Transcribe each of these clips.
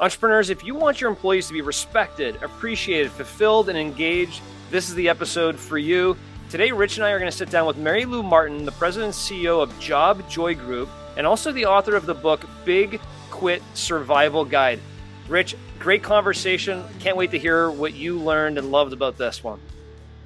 Entrepreneurs, if you want your employees to be respected, appreciated, fulfilled, and engaged, this is the episode for you. Today, Rich and I are going to sit down with Mary Lou Martin, the president and CEO of Job Joy Group, and also the author of the book Big Quit Survival Guide. Rich, great conversation. Can't wait to hear what you learned and loved about this one.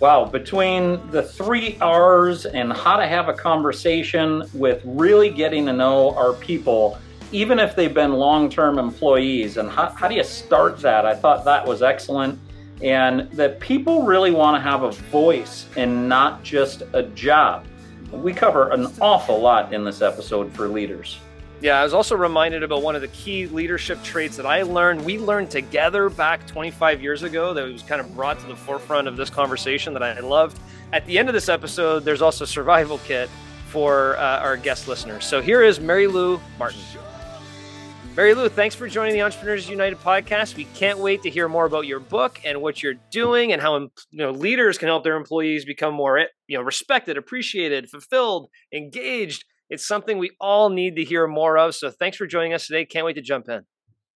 Wow, between the three R's and how to have a conversation with really getting to know our people even if they've been long-term employees and how, how do you start that i thought that was excellent and that people really want to have a voice and not just a job we cover an awful lot in this episode for leaders yeah, I was also reminded about one of the key leadership traits that I learned. We learned together back 25 years ago that was kind of brought to the forefront of this conversation that I loved. At the end of this episode, there's also a survival kit for uh, our guest listeners. So here is Mary Lou Martin. Mary Lou, thanks for joining the Entrepreneurs United podcast. We can't wait to hear more about your book and what you're doing and how you know leaders can help their employees become more eh, you know respected, appreciated, fulfilled, engaged. It's something we all need to hear more of. So thanks for joining us today. Can't wait to jump in.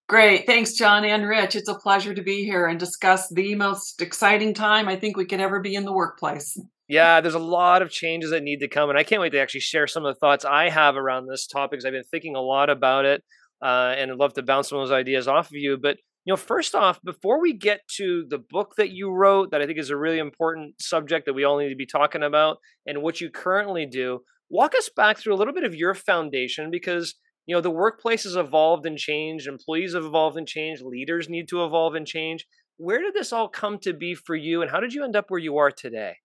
Great. Thanks, John and Rich. It's a pleasure to be here and discuss the most exciting time I think we could ever be in the workplace. Yeah, there's a lot of changes that need to come. And I can't wait to actually share some of the thoughts I have around this topic because I've been thinking a lot about it uh, and I'd love to bounce some of those ideas off of you. But you know, first off, before we get to the book that you wrote, that I think is a really important subject that we all need to be talking about, and what you currently do, walk us back through a little bit of your foundation because you know the workplace has evolved and changed, employees have evolved and changed, leaders need to evolve and change. Where did this all come to be for you, and how did you end up where you are today?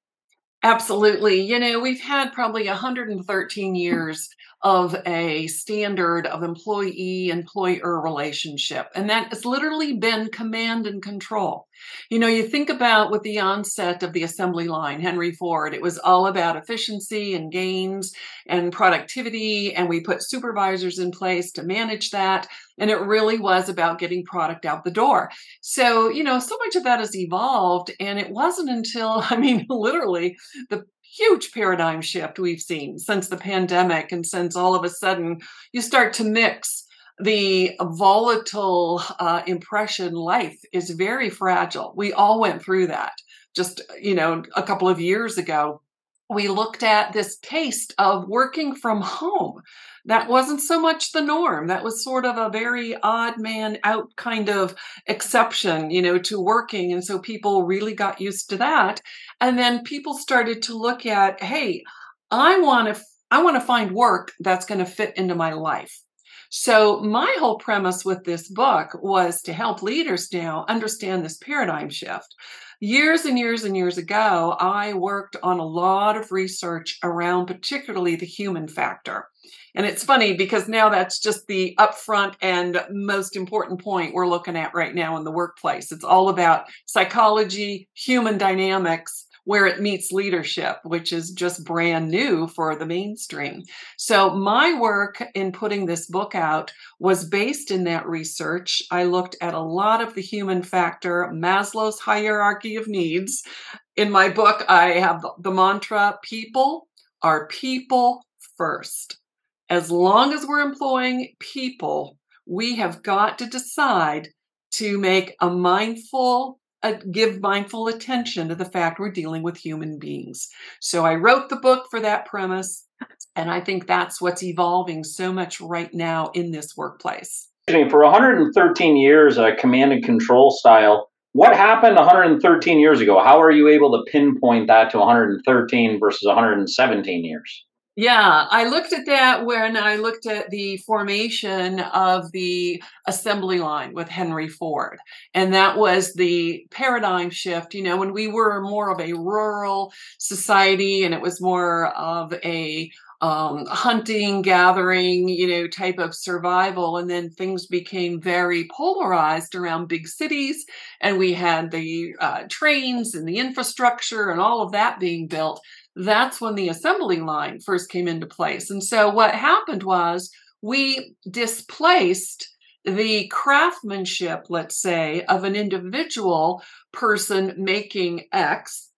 Absolutely. You know, we've had probably 113 years of a standard of employee employer relationship, and that has literally been command and control. You know, you think about with the onset of the assembly line, Henry Ford, it was all about efficiency and gains and productivity, and we put supervisors in place to manage that. And it really was about getting product out the door. So, you know, so much of that has evolved. And it wasn't until, I mean, literally the huge paradigm shift we've seen since the pandemic and since all of a sudden you start to mix the volatile uh, impression life is very fragile. We all went through that just, you know, a couple of years ago. We looked at this taste of working from home that wasn't so much the norm. That was sort of a very odd man out kind of exception, you know, to working. And so people really got used to that. And then people started to look at, hey, I want to I want to find work that's going to fit into my life. So my whole premise with this book was to help leaders now understand this paradigm shift. Years and years and years ago, I worked on a lot of research around particularly the human factor. And it's funny because now that's just the upfront and most important point we're looking at right now in the workplace. It's all about psychology, human dynamics, where it meets leadership, which is just brand new for the mainstream. So, my work in putting this book out was based in that research. I looked at a lot of the human factor, Maslow's hierarchy of needs. In my book, I have the mantra people are people first as long as we're employing people, we have got to decide to make a mindful, uh, give mindful attention to the fact we're dealing with human beings. So I wrote the book for that premise. And I think that's what's evolving so much right now in this workplace. For 113 years, a command and control style, what happened 113 years ago? How are you able to pinpoint that to 113 versus 117 years? Yeah, I looked at that when I looked at the formation of the assembly line with Henry Ford. And that was the paradigm shift, you know, when we were more of a rural society and it was more of a um, hunting, gathering, you know, type of survival. And then things became very polarized around big cities. And we had the uh, trains and the infrastructure and all of that being built that's when the assembly line first came into place. And so what happened was we displaced the craftsmanship, let's say, of an individual person making X.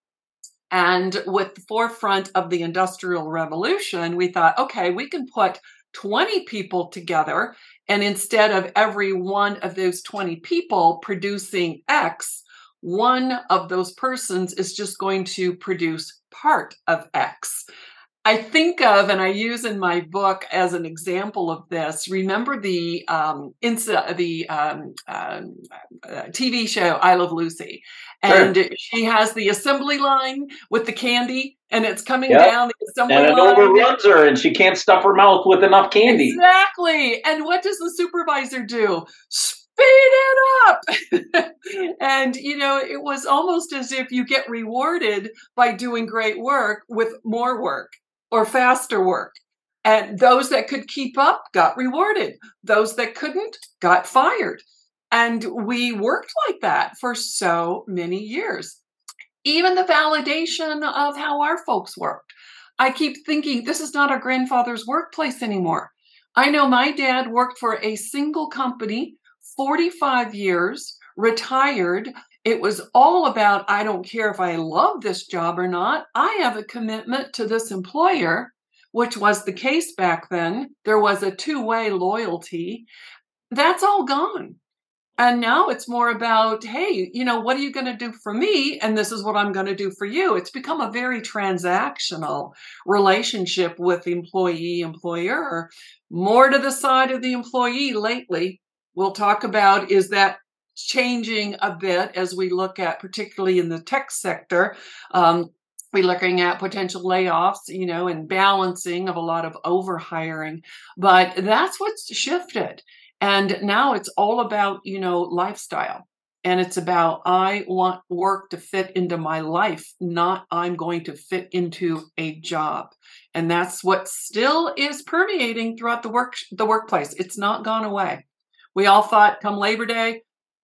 And with the forefront of the Industrial Revolution, we thought, okay, we can put 20 people together. And instead of every one of those 20 people producing X, one of those persons is just going to produce part of X. I think of and I use in my book as an example of this. Remember the um, insta, the um, um, uh, TV show I Love Lucy, and sure. she has the assembly line with the candy, and it's coming yep. down the assembly and it line. overruns her, and she can't stuff her mouth with enough candy. Exactly. And what does the supervisor do? Speed it up. and you know, it was almost as if you get rewarded by doing great work with more work or faster work. And those that could keep up got rewarded. Those that couldn't got fired. And we worked like that for so many years. Even the validation of how our folks worked. I keep thinking this is not our grandfather's workplace anymore. I know my dad worked for a single company 45 years, retired. It was all about I don't care if I love this job or not. I have a commitment to this employer, which was the case back then. There was a two way loyalty. That's all gone. And now it's more about, hey, you know, what are you going to do for me? And this is what I'm going to do for you. It's become a very transactional relationship with employee employer. More to the side of the employee lately. We'll talk about is that changing a bit as we look at, particularly in the tech sector. Um, we're looking at potential layoffs, you know, and balancing of a lot of overhiring. But that's what's shifted. And now it's all about, you know, lifestyle. And it's about, I want work to fit into my life, not I'm going to fit into a job. And that's what still is permeating throughout the work, the workplace. It's not gone away. We all thought come Labor Day,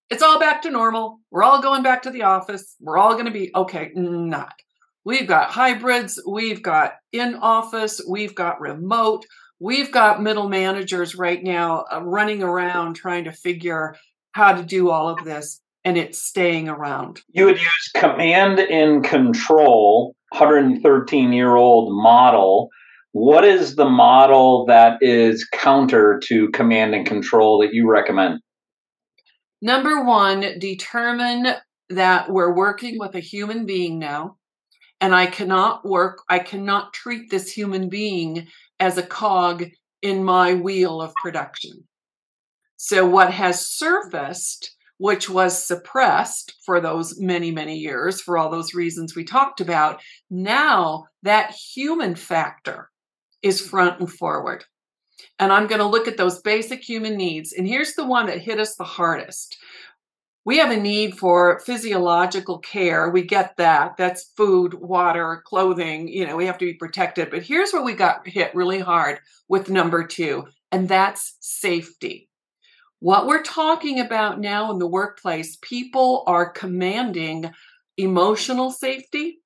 it's all back to normal. We're all going back to the office. We're all going to be okay. Not. We've got hybrids. We've got in office. We've got remote. We've got middle managers right now uh, running around trying to figure how to do all of this, and it's staying around. You would use command and control, 113 year old model. What is the model that is counter to command and control that you recommend? Number one, determine that we're working with a human being now and I cannot work, I cannot treat this human being as a cog in my wheel of production. So, what has surfaced, which was suppressed for those many, many years, for all those reasons we talked about, now that human factor is front and forward. And I'm going to look at those basic human needs. And here's the one that hit us the hardest we have a need for physiological care. We get that. That's food, water, clothing. You know, we have to be protected. But here's where we got hit really hard with number two, and that's safety. What we're talking about now in the workplace, people are commanding emotional safety,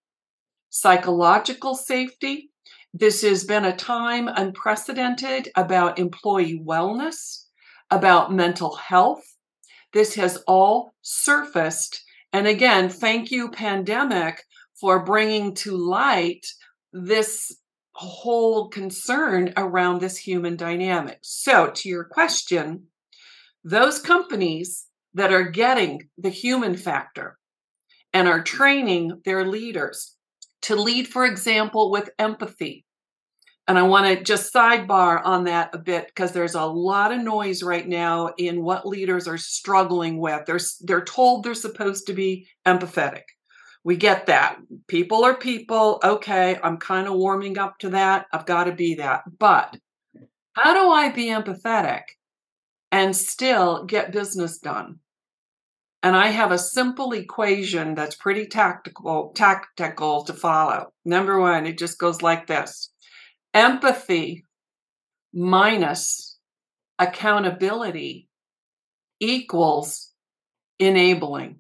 psychological safety. This has been a time unprecedented about employee wellness, about mental health this has all surfaced. And again, thank you, pandemic, for bringing to light this whole concern around this human dynamic. So, to your question, those companies that are getting the human factor and are training their leaders to lead, for example, with empathy, and I want to just sidebar on that a bit because there's a lot of noise right now in what leaders are struggling with. They're, they're told they're supposed to be empathetic. We get that. People are people. Okay, I'm kind of warming up to that. I've got to be that. But how do I be empathetic and still get business done? And I have a simple equation that's pretty tactical, tactical to follow. Number one, it just goes like this Empathy minus accountability equals enabling.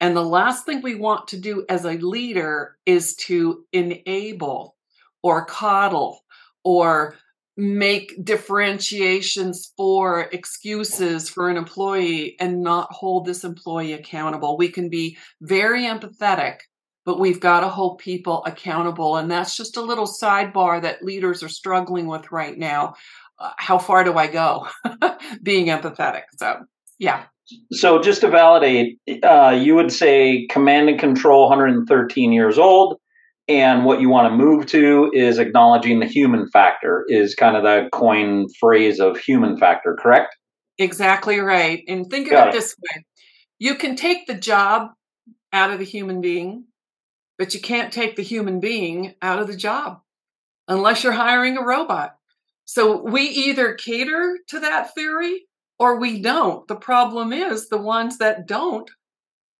And the last thing we want to do as a leader is to enable or coddle or make differentiations for excuses for an employee and not hold this employee accountable. We can be very empathetic but we've got to hold people accountable. And that's just a little sidebar that leaders are struggling with right now. Uh, how far do I go being empathetic? So, yeah. So, just to validate, uh, you would say command and control 113 years old. And what you want to move to is acknowledging the human factor, is kind of the coin phrase of human factor, correct? Exactly right. And think of it this way you can take the job out of the human being, but you can't take the human being out of the job unless you're hiring a robot. So we either cater to that theory or we don't. The problem is the ones that don't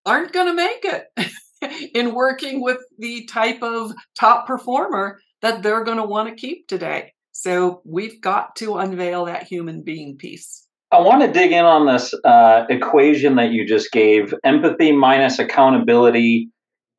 aren't going to make it in working with the type of top performer that they're going to want to keep today. So we've got to unveil that human being piece. I want to dig in on this uh, equation that you just gave empathy minus accountability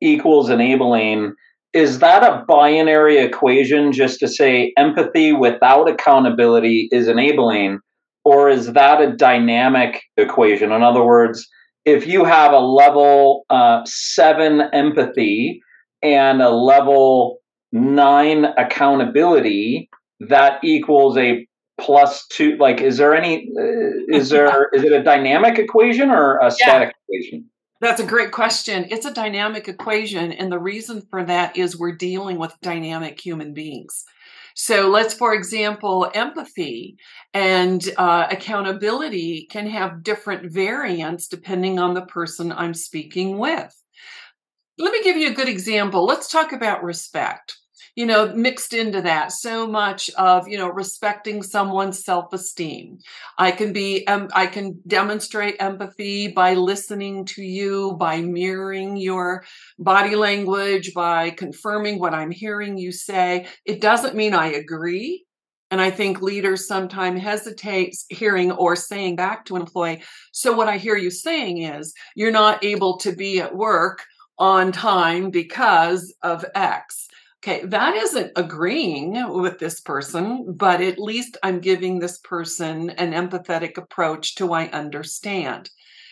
equals enabling. Is that a binary equation just to say empathy without accountability is enabling? Or is that a dynamic equation? In other words, if you have a level uh, seven empathy and a level nine accountability, that equals a plus two like is there any uh, is there is it a dynamic equation or a static yeah. equation? That's a great question. It's a dynamic equation and the reason for that is we're dealing with dynamic human beings so let's for example empathy and uh, accountability can have different variants depending on the person i'm speaking with. Let me give you a good example. Let's talk about respect you know mixed into that so much of you know respecting someone's self-esteem i can be um, i can demonstrate empathy by listening to you by mirroring your body language by confirming what i'm hearing you say it doesn't mean i agree and I think leaders sometimes hesitate hearing or saying back to an employee. So, what I hear you saying is you're not able to be at work on time because of X. Okay, that isn't agreeing with this person, but at least I'm giving this person an empathetic approach to I understand.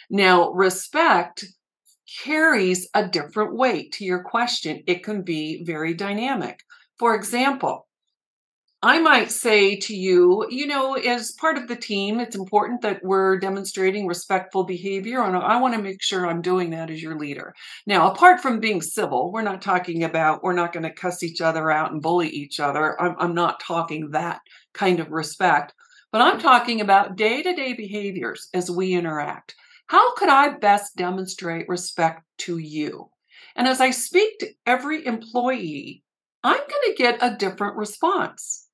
Now, respect carries a different weight to your question. It can be very dynamic. For example, I might say to you, you know, as part of the team, it's important that we're demonstrating respectful behavior. And I want to make sure I'm doing that as your leader. Now, apart from being civil, we're not talking about, we're not going to cuss each other out and bully each other. I'm, I'm not talking that kind of respect, but I'm talking about day to day behaviors as we interact. How could I best demonstrate respect to you? And as I speak to every employee, I'm going to get a different response.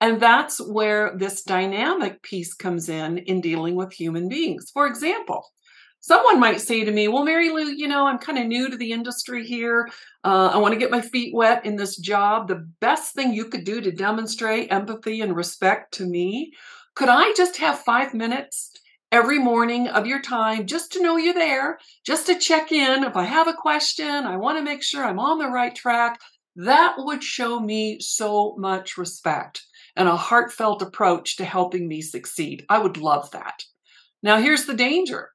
And that's where this dynamic piece comes in in dealing with human beings. For example, someone might say to me, Well, Mary Lou, you know, I'm kind of new to the industry here. Uh, I want to get my feet wet in this job. The best thing you could do to demonstrate empathy and respect to me, could I just have five minutes? Every morning of your time, just to know you're there, just to check in. If I have a question, I want to make sure I'm on the right track. That would show me so much respect and a heartfelt approach to helping me succeed. I would love that. Now, here's the danger.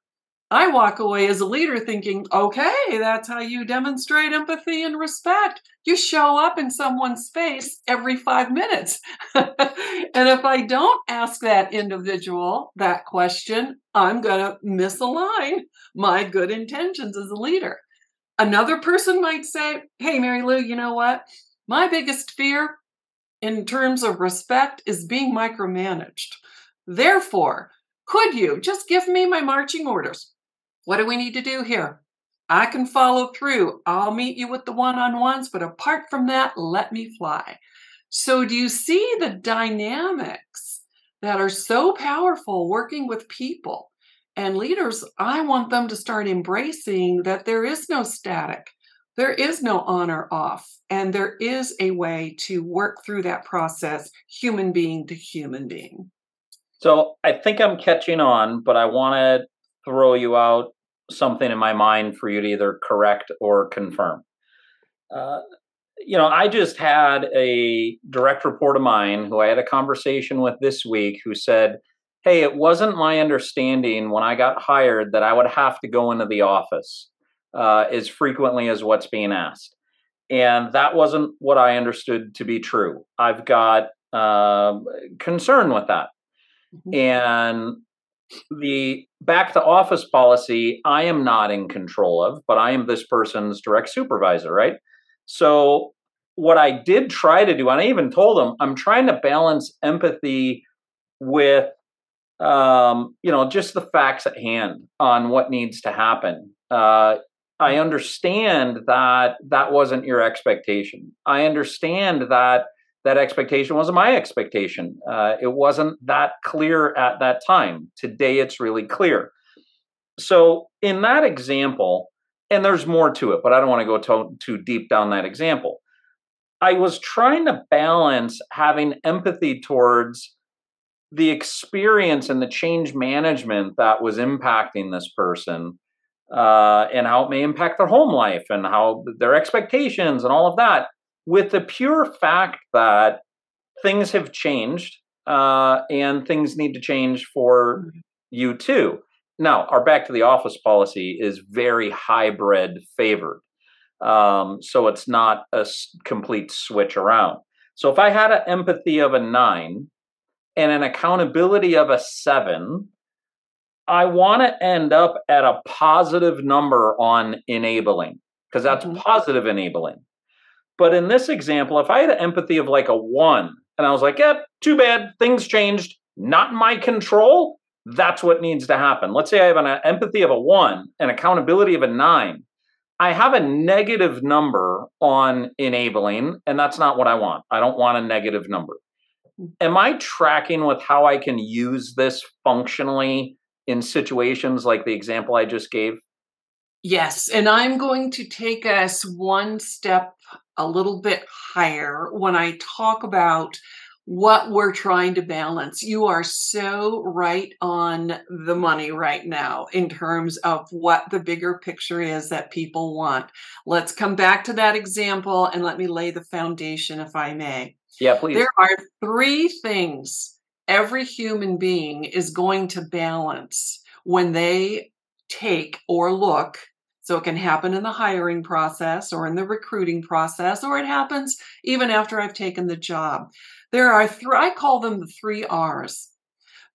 I walk away as a leader thinking, okay, that's how you demonstrate empathy and respect. You show up in someone's space every five minutes. and if I don't ask that individual that question, I'm going to misalign my good intentions as a leader. Another person might say, hey, Mary Lou, you know what? My biggest fear in terms of respect is being micromanaged. Therefore, could you just give me my marching orders? What do we need to do here? I can follow through. I'll meet you with the one on ones, but apart from that, let me fly. So, do you see the dynamics that are so powerful working with people and leaders? I want them to start embracing that there is no static, there is no on or off. And there is a way to work through that process, human being to human being. So I think I'm catching on, but I want to throw you out something in my mind for you to either correct or confirm. Uh, you know, I just had a direct report of mine who I had a conversation with this week who said, Hey, it wasn't my understanding when I got hired that I would have to go into the office. Uh, as frequently as what's being asked. And that wasn't what I understood to be true. I've got uh, concern with that. Mm-hmm. And the back to office policy, I am not in control of, but I am this person's direct supervisor, right? So, what I did try to do, and I even told them, I'm trying to balance empathy with, um, you know, just the facts at hand on what needs to happen. Uh, I understand that that wasn't your expectation. I understand that that expectation wasn't my expectation. Uh, it wasn't that clear at that time. Today, it's really clear. So, in that example, and there's more to it, but I don't want to go to, too deep down that example. I was trying to balance having empathy towards the experience and the change management that was impacting this person uh, and how it may impact their home life and how their expectations and all of that with the pure fact that things have changed uh, and things need to change for you too. Now, our back to the office policy is very hybrid favored. Um, so it's not a complete switch around. So if I had an empathy of a nine and an accountability of a seven, I want to end up at a positive number on enabling because that's mm-hmm. positive enabling. But in this example, if I had an empathy of like a one and I was like, yeah, too bad, things changed, not in my control, that's what needs to happen. Let's say I have an empathy of a one and accountability of a nine. I have a negative number on enabling, and that's not what I want. I don't want a negative number. Hmm. Am I tracking with how I can use this functionally in situations like the example I just gave? Yes, and I'm going to take us one step a little bit higher when I talk about what we're trying to balance. You are so right on the money right now in terms of what the bigger picture is that people want. Let's come back to that example and let me lay the foundation, if I may. Yeah, please. There are three things every human being is going to balance when they take or look so it can happen in the hiring process or in the recruiting process, or it happens even after I've taken the job. There are three, I call them the three R's.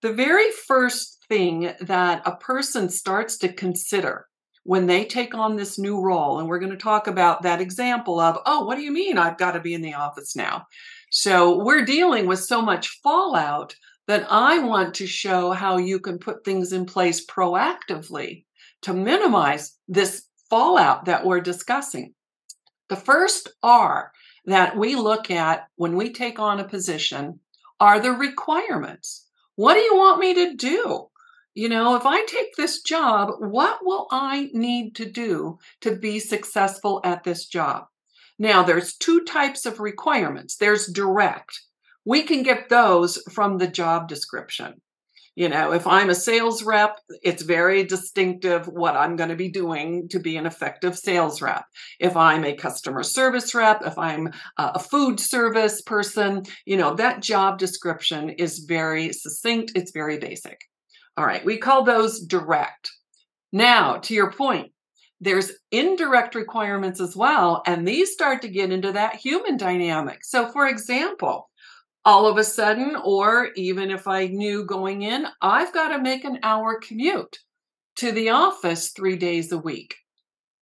The very first thing that a person starts to consider when they take on this new role, and we're going to talk about that example of, oh, what do you mean I've got to be in the office now? So we're dealing with so much fallout that I want to show how you can put things in place proactively to minimize this fallout that we're discussing. The first R that we look at when we take on a position are the requirements. What do you want me to do? You know, if I take this job, what will I need to do to be successful at this job? Now, there's two types of requirements. There's direct. We can get those from the job description. You know, if I'm a sales rep, it's very distinctive what I'm going to be doing to be an effective sales rep. If I'm a customer service rep, if I'm a food service person, you know, that job description is very succinct, it's very basic. All right, we call those direct. Now, to your point, there's indirect requirements as well, and these start to get into that human dynamic. So, for example, all of a sudden, or even if I knew going in, I've got to make an hour commute to the office three days a week.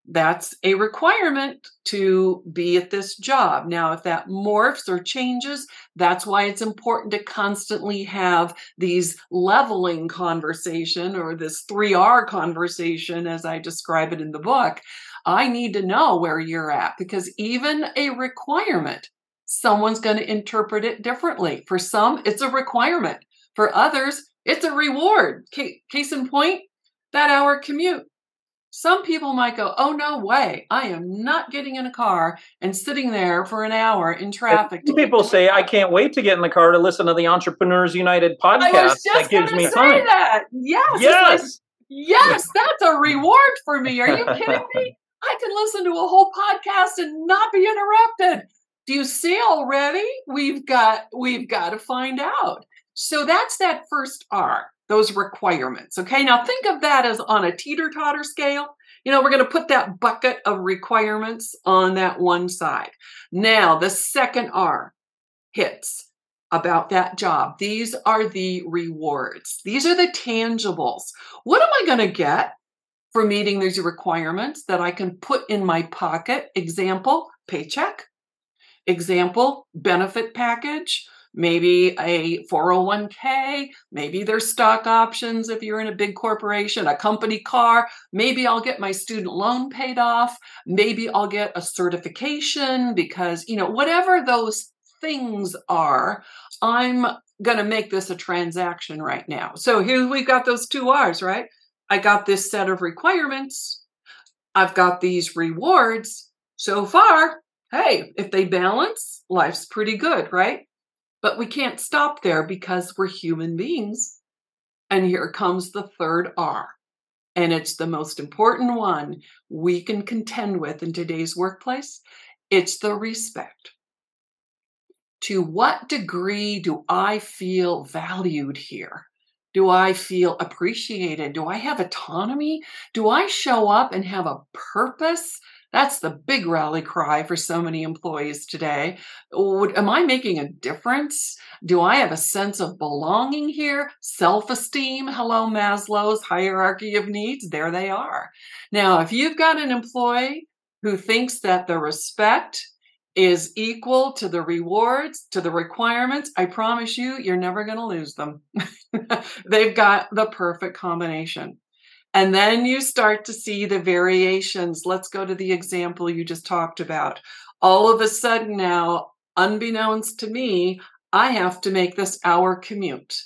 That's a requirement to be at this job. Now, if that morphs or changes, that's why it's important to constantly have these leveling conversation or this 3R conversation, as I describe it in the book. I need to know where you're at because even a requirement someone's going to interpret it differently. For some, it's a requirement. For others, it's a reward. Case in point, that hour commute. Some people might go, Oh, no way. I am not getting in a car and sitting there for an hour in traffic. People say, I can't wait to get in the car to listen to the Entrepreneurs United podcast. that gives me time. That. Yes. Yes. Like, yes, that's a reward for me. Are you kidding me? I can listen to a whole podcast and not be interrupted do you see already we've got we've got to find out so that's that first r those requirements okay now think of that as on a teeter totter scale You know, we're going to put that bucket of requirements on that one side. Now, the second R hits about that job. These are the rewards. These are the tangibles. What am I going to get for meeting these requirements that I can put in my pocket? Example, paycheck. Example, benefit package maybe a 401k, maybe there's stock options if you're in a big corporation, a company car, maybe I'll get my student loan paid off, maybe I'll get a certification because, you know, whatever those things are, I'm going to make this a transaction right now. So here we've got those two R's, right? I got this set of requirements. I've got these rewards. So far, hey, if they balance, life's pretty good, right? But we can't stop there because we're human beings. And here comes the third R. And it's the most important one we can contend with in today's workplace. It's the respect. To what degree do I feel valued here? Do I feel appreciated? Do I have autonomy? Do I show up and have a purpose that's the big rally cry for so many employees today. Am I making a difference? Do I have a sense of belonging here? Self esteem? Hello, Maslow's hierarchy of needs. There they are. Now, if you've got an employee who thinks that the respect is equal to the rewards, to the requirements, I promise you, you're never going to lose them. They've got the perfect combination. And then you start to see the variations. Let's go to the example you just talked about. All of a sudden now, unbeknownst to me, I have to make this hour commute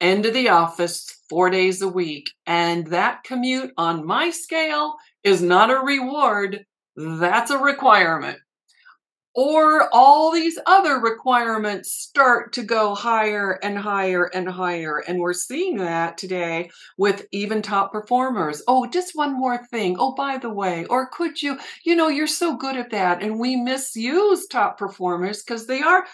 into the office four days a week. And that commute on my scale is not a reward, that's a requirement or all these other requirements start to go higher and higher and higher. And we're seeing that today with even top performers. Oh, just one more thing. Oh, by the way, or could you, you know, you're so good at that. And we misuse top performers because they are.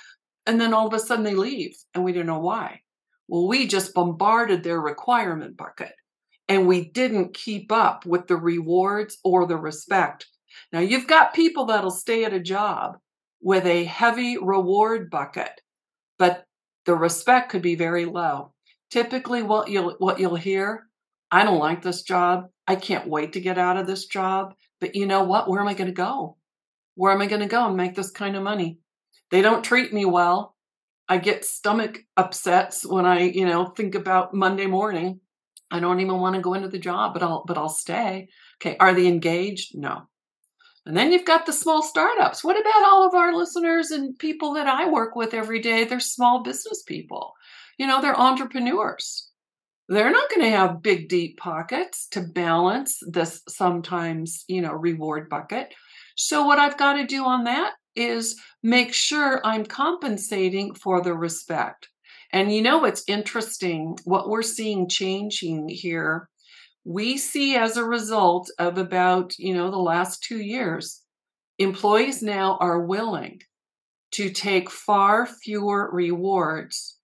And then all of a sudden they leave and we don't know why. Well, we just bombarded their requirement bucket and we didn't keep up with the rewards or the respect. Now, you've got people that'll stay at a job with a heavy reward bucket, but the respect could be very low. Typically, what you'll what you'll hear, I don't like this job. I can't wait to get out of this job. But you know what? Where am I going to go? Where am I going to go and make this kind of money? They don't treat me well. I get stomach upsets when I, you know, think about Monday morning. I don't even want to go into the job, but I'll but I'll stay. Okay, are they engaged? No. And then you've got the small startups. What about all of our listeners and people that I work with every day? They're small business people. You know, they're entrepreneurs. They're not going to have big, deep pockets to balance this sometimes, you know, reward bucket. So, what I've got to do on that is make sure I'm compensating for the respect. And you know it's interesting? What we're seeing changing here we see as a result of about you know the last two years employees now are willing to take far fewer rewards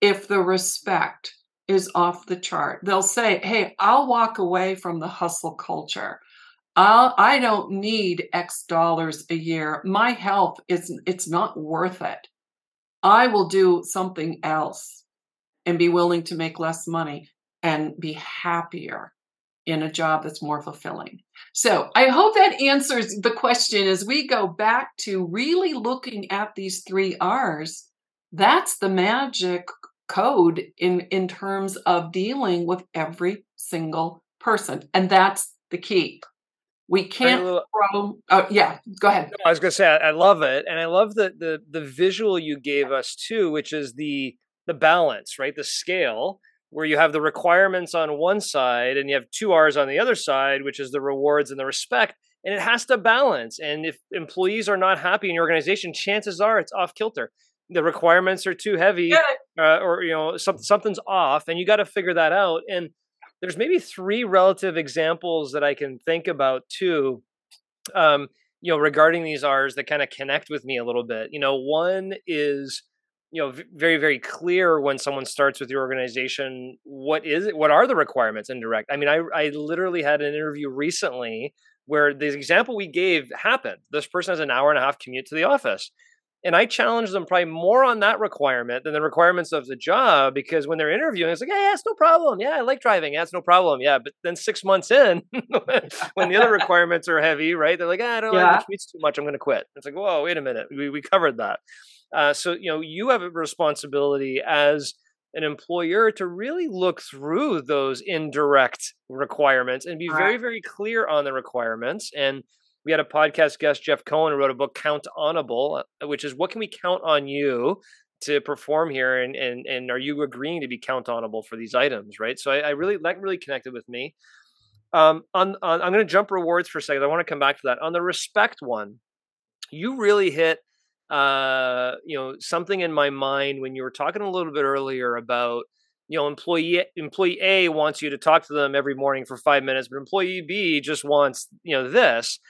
if the respect is off the chart. They'll say hey i'll walk away from the hustle culture. I'll, i don't need x dollars a year. My health is it's not worth it. I will do something else and be willing to make less money and be happier in a job that's more fulfilling. So I hope that answers the question as we go back to really looking at these three R's. That's the magic code in, in terms of dealing with every single person. And that's the key. We can't throw. Oh, yeah, go ahead. I was going to say I, I love it, and I love the the the visual you gave us too, which is the the balance, right? The scale where you have the requirements on one side and you have two R's on the other side, which is the rewards and the respect. And it has to balance. And if employees are not happy in your organization, chances are it's off kilter. The requirements are too heavy, uh, or you know some, something's off, and you got to figure that out. And there's maybe three relative examples that I can think about too. Um, you know, regarding these R's that kind of connect with me a little bit. You know, one is you know very very clear when someone starts with your organization what is it what are the requirements in direct i mean i i literally had an interview recently where the example we gave happened this person has an hour and a half commute to the office and I challenged them probably more on that requirement than the requirements of the job because when they're interviewing, it's like, yeah, yeah, it's no problem. Yeah, I like driving. Yeah, it's no problem. Yeah. But then six months in, when the other requirements are heavy, right? They're like, ah, I don't yeah. like the commutes too much. I'm going to quit. It's like, whoa, wait a minute. We, we covered that. Uh, so, you know, you have a responsibility as an employer to really look through those indirect requirements and be very, very clear on the requirements and we had a podcast guest, Jeff Cohen, who wrote a book, Count Onable, uh, which is what can we count on you to perform here, and and and are you agreeing to be count onable for these items, right? So I, I really that really connected with me. Um, on, on I'm going to jump rewards for a second. I want to come back to that. On the respect one, you really hit uh, you know something in my mind when you were talking a little bit earlier about you know employee employee A wants you to talk to them every morning for five minutes, but employee B just wants you know this.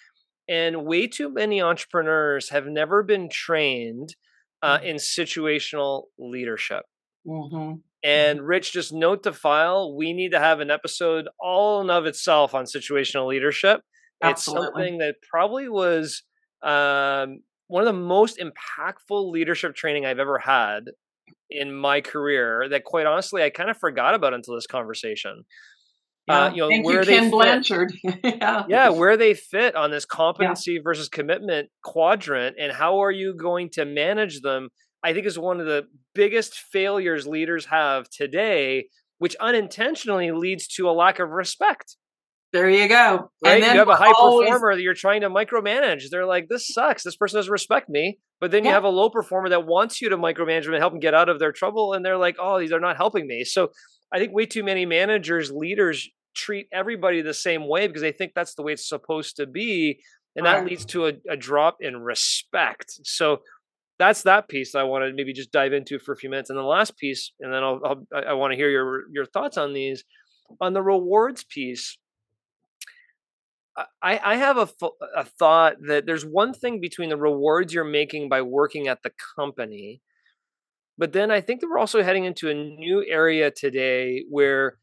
And way too many entrepreneurs have never been trained uh, mm-hmm. in situational leadership. Mm-hmm. And mm-hmm. Rich, just note the file, we need to have an episode all in of itself on situational leadership. Absolutely. It's something that probably was um, one of the most impactful leadership training I've ever had in my career that quite honestly I kind of forgot about until this conversation. Uh, yeah. Uh, you know, Thank where you, Ken Blanchard. yeah. yeah, where they fit on this competency yeah. versus commitment quadrant, and how are you going to manage them? I think is one of the biggest failures leaders have today, which unintentionally leads to a lack of respect. There you go. Right? you have a high always... performer that you're trying to micromanage. They're like, this sucks. This person doesn't respect me. But then you have a low performer that wants you to micromanage them and help them get out of their trouble. And they're like, oh, these are not helping me. So I think way too many managers, leaders treat everybody the same way because they think that's the way it's supposed to be. And that leads to a, a drop in respect. So that's that piece I want to maybe just dive into for a few minutes. And the last piece, and then I'll, I'll I want to hear your your thoughts on these. On the rewards piece, I, I have a, a thought that there's one thing between the rewards you're making by working at the company, but then I think that we're also heading into a new area today where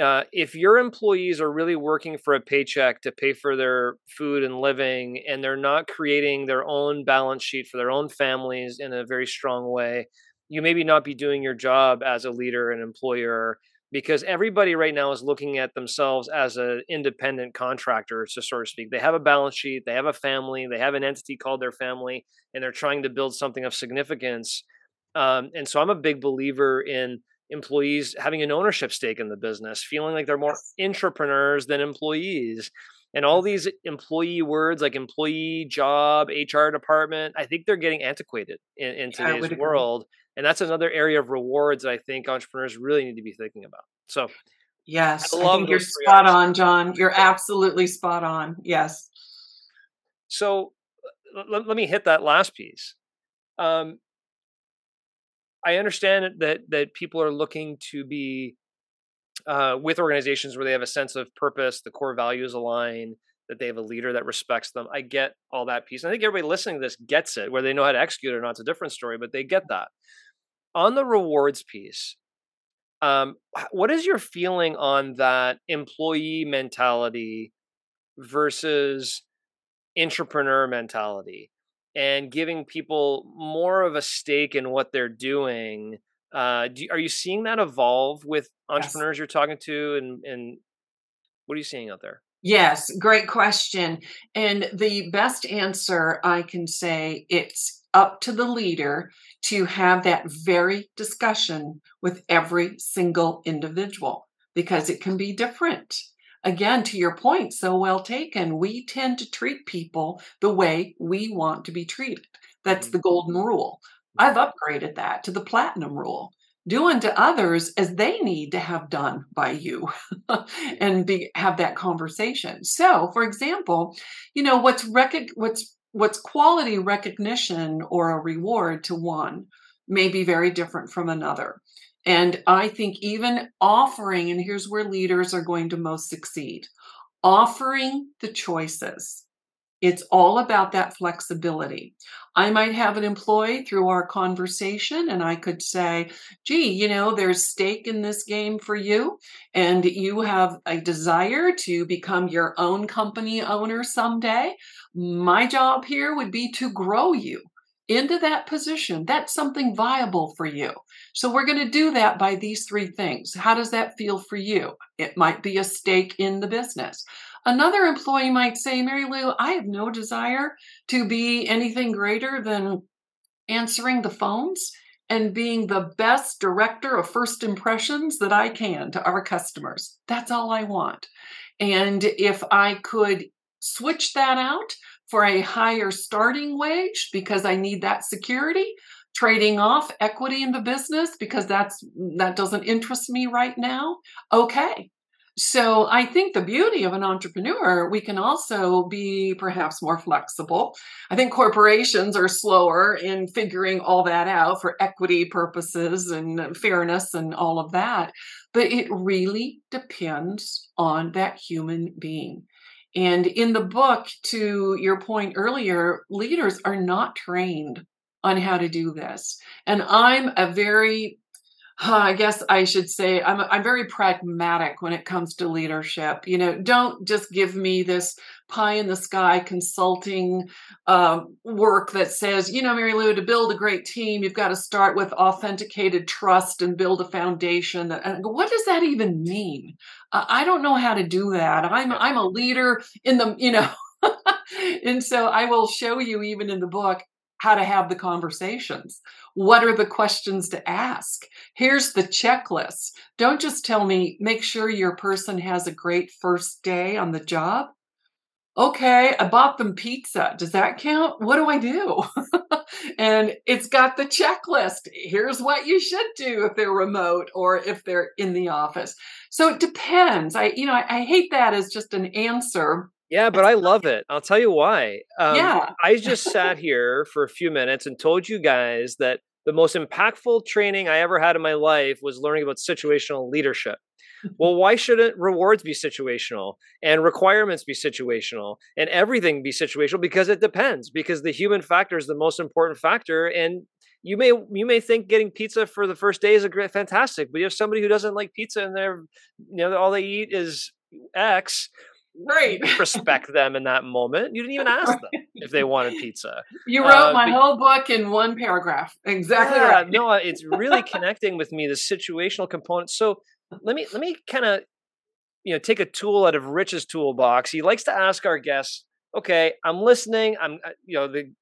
uh, if your employees are really working for a paycheck to pay for their food and living, and they're not creating their own balance sheet for their own families in a very strong way, you maybe not be doing your job as a leader and employer because everybody right now is looking at themselves as an independent contractor, so sort of speak. They have a balance sheet, they have a family, they have an entity called their family, and they're trying to build something of significance. Um, and so I'm a big believer in employees having an ownership stake in the business, feeling like they're more entrepreneurs than employees. And all these employee words like employee, job, HR department, I think they're getting antiquated in, in today's world. And that's another area of rewards that I think entrepreneurs really need to be thinking about. So, yes, I, I think you're spot on, John. You're absolutely spot on. Yes. So, let, let me hit that last piece. Um, I understand that that people are looking to be uh, with organizations where they have a sense of purpose, the core values align, that they have a leader that respects them. I get all that piece. And I think everybody listening to this gets it. Where they know how to execute or not, it's a different story, but they get that. On the rewards piece, um, what is your feeling on that employee mentality versus entrepreneur mentality? and giving people more of a stake in what they're doing. Uh, do, are you seeing that evolve with entrepreneurs yes. you're talking to, and and what are you seeing out there? Yes, great question. And the best answer I can say it's up to the leader to have that very discussion with every single individual because it can be different again, to your point, so well taken, we tend to treat people the way we want to be treated. That's mm-hmm. the golden rule. I've upgraded that to the platinum rule. Do unto others as they need to have done by you and be have that conversation. So, for example, you know, what's what's what's quality recognition or a reward to one may be very different from another. And I think even offering, and here's where leaders are going to most succeed offering the choices. It's all about that flexibility. I might have an employee through our conversation, and I could say, gee, you know, there's stake in this game for you, and you have a desire to become your own company owner someday. My job here would be to grow you into that position. That's something viable for you. So we're going to do that by these three things. How does that feel for you? It might be a stake in the business. Another employee might say, Mary Lou, I have no desire to be anything greater than answering the phones and being the best director of first impressions that I can to our customers. That's all I want. And if I could switch that out for a higher starting wage because I need that security, trading off equity in the business because that's that doesn't interest me right now, okay. So I think the beauty of an entrepreneur, we can also be perhaps more flexible. I think corporations are slower in figuring all that out for equity purposes and fairness and all of that. But it really depends on that human being. And in the book, to your point earlier, leaders are not trained on how to do this. And I'm a very I guess I should say I'm I'm very pragmatic when it comes to leadership. You know, don't just give me this pie in the sky consulting uh, work that says, you know, Mary Lou, to build a great team, you've got to start with authenticated trust and build a foundation. That, and what does that even mean? Uh, I don't know how to do that. I'm I'm a leader in the you know. and so I will show you even in the book how to have the conversations. What are the questions to ask? Here's the checklist. Don't just tell me, make sure your person has a great first day on the job. Okay, I bought them pizza. Does that count? What do I do? and it's got the checklist. Here's what you should do if they're remote or if they're in the office. So it depends. I, you know, I, I hate that as just an answer yeah, but I love it. I'll tell you why. Um, yeah. I just sat here for a few minutes and told you guys that the most impactful training I ever had in my life was learning about situational leadership. well, why shouldn't rewards be situational and requirements be situational and everything be situational? Because it depends. Because the human factor is the most important factor, and you may you may think getting pizza for the first day is a great fantastic, but you have somebody who doesn't like pizza and they're you know all they eat is X Right. respect them in that moment. You didn't even ask them if they wanted pizza. You wrote uh, my whole book in one paragraph. Exactly yeah, right. no, it's really connecting with me the situational component. So let me let me kind of you know take a tool out of Rich's toolbox. He likes to ask our guests, "Okay, I'm listening. I'm uh, you know the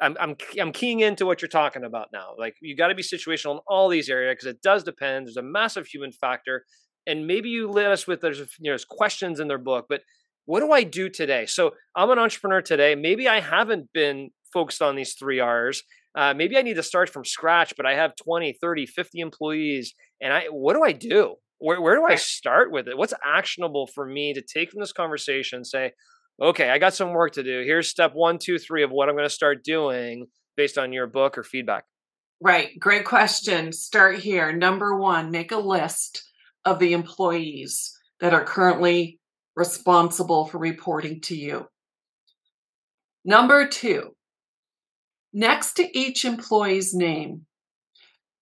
I'm I'm I'm keying into what you're talking about now. Like you got to be situational in all these areas because it does depend. There's a massive human factor, and maybe you let us with there's you know there's questions in their book, but what do I do today? So I'm an entrepreneur today. Maybe I haven't been focused on these three R's. Uh, maybe I need to start from scratch, but I have 20, 30, 50 employees. And I, what do I do? Where, where do I start with it? What's actionable for me to take from this conversation say, okay, I got some work to do. Here's step one, two, three of what I'm going to start doing based on your book or feedback? Right. Great question. Start here. Number one, make a list of the employees that are currently responsible for reporting to you. Number two, next to each employee's name,